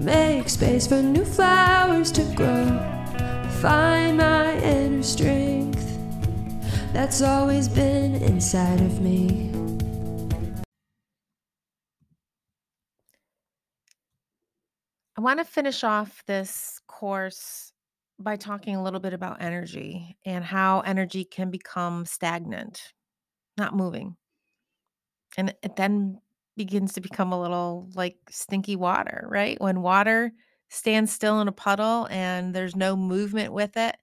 Make space for new flowers to grow. Find my inner strength that's always been inside of me. I want to finish off this course by talking a little bit about energy and how energy can become stagnant, not moving. And it then begins to become a little like stinky water, right? When water stands still in a puddle and there's no movement with it,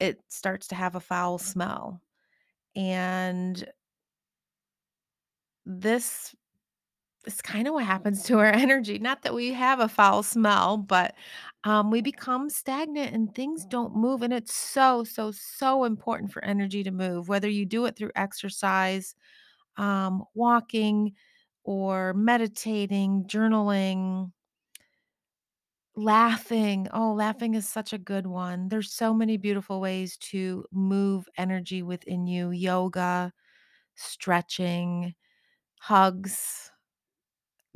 it starts to have a foul smell. And this is kind of what happens to our energy. Not that we have a foul smell, but um, we become stagnant and things don't move. And it's so, so, so important for energy to move, whether you do it through exercise, um, walking, or meditating, journaling, laughing. Oh, laughing is such a good one. There's so many beautiful ways to move energy within you yoga, stretching, hugs,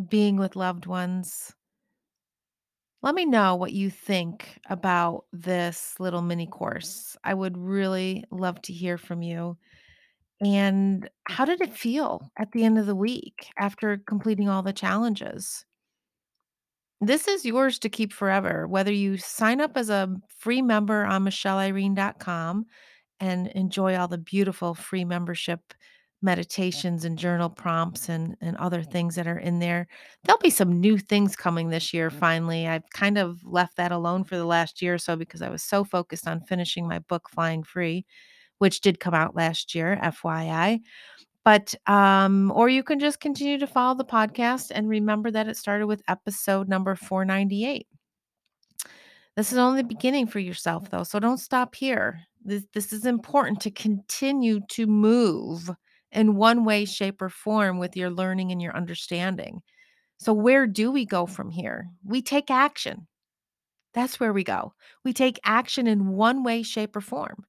being with loved ones. Let me know what you think about this little mini course. I would really love to hear from you. And how did it feel at the end of the week after completing all the challenges? This is yours to keep forever, whether you sign up as a free member on michelleirene.com and enjoy all the beautiful free membership meditations and journal prompts and, and other things that are in there. There'll be some new things coming this year, mm-hmm. finally. I've kind of left that alone for the last year or so because I was so focused on finishing my book, Flying Free, which did come out last year, FYI. But, um, or you can just continue to follow the podcast and remember that it started with episode number 498. This is only the beginning for yourself, though. So don't stop here. This, this is important to continue to move in one way, shape, or form with your learning and your understanding. So, where do we go from here? We take action. That's where we go. We take action in one way, shape, or form.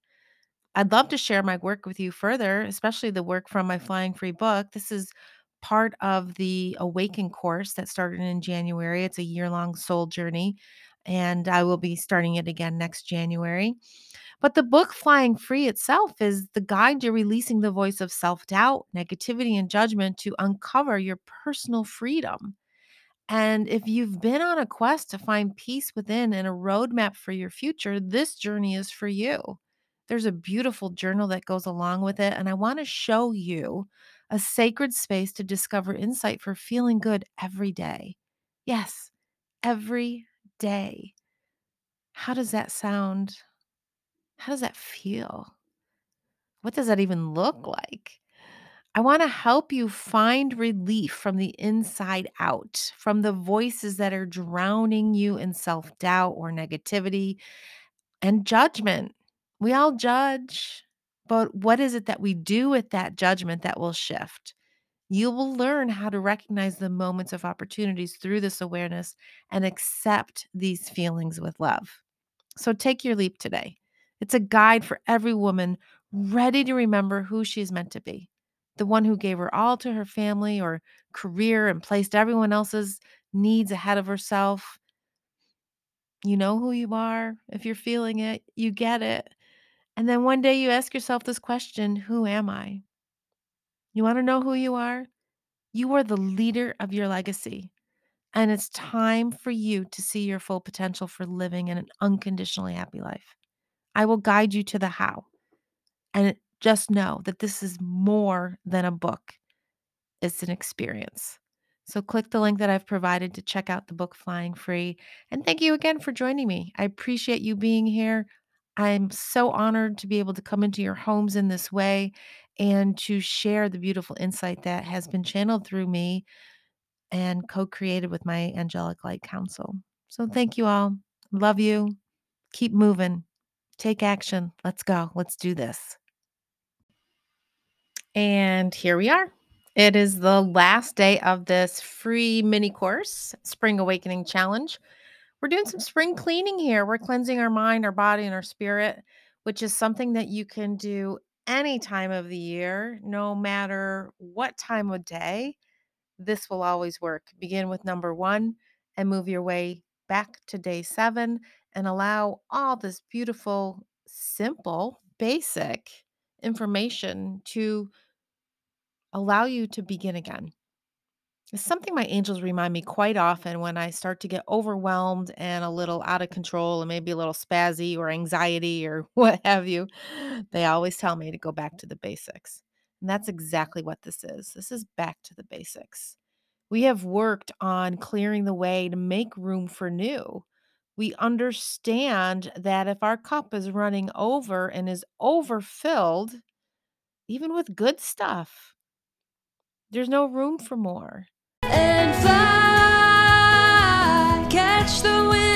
I'd love to share my work with you further, especially the work from my Flying Free book. This is part of the Awaken course that started in January. It's a year long soul journey, and I will be starting it again next January. But the book Flying Free itself is the guide to releasing the voice of self doubt, negativity, and judgment to uncover your personal freedom. And if you've been on a quest to find peace within and a roadmap for your future, this journey is for you. There's a beautiful journal that goes along with it. And I want to show you a sacred space to discover insight for feeling good every day. Yes, every day. How does that sound? How does that feel? What does that even look like? I want to help you find relief from the inside out, from the voices that are drowning you in self doubt or negativity and judgment. We all judge, but what is it that we do with that judgment that will shift? You will learn how to recognize the moments of opportunities through this awareness and accept these feelings with love. So take your leap today. It's a guide for every woman ready to remember who she is meant to be the one who gave her all to her family or career and placed everyone else's needs ahead of herself. You know who you are. If you're feeling it, you get it. And then one day you ask yourself this question Who am I? You want to know who you are? You are the leader of your legacy. And it's time for you to see your full potential for living in an unconditionally happy life. I will guide you to the how. And just know that this is more than a book, it's an experience. So, click the link that I've provided to check out the book Flying Free. And thank you again for joining me. I appreciate you being here. I'm so honored to be able to come into your homes in this way and to share the beautiful insight that has been channeled through me and co created with my Angelic Light Council. So, thank you all. Love you. Keep moving. Take action. Let's go. Let's do this. And here we are. It is the last day of this free mini course, Spring Awakening Challenge. We're doing some spring cleaning here. We're cleansing our mind, our body, and our spirit, which is something that you can do any time of the year, no matter what time of day. This will always work. Begin with number one and move your way back to day 7 and allow all this beautiful, simple, basic information to allow you to begin again. It's something my angels remind me quite often when I start to get overwhelmed and a little out of control and maybe a little spazzy or anxiety or what have you. They always tell me to go back to the basics. And that's exactly what this is. This is back to the basics. We have worked on clearing the way to make room for new. We understand that if our cup is running over and is overfilled, even with good stuff, there's no room for more fly, catch the wind.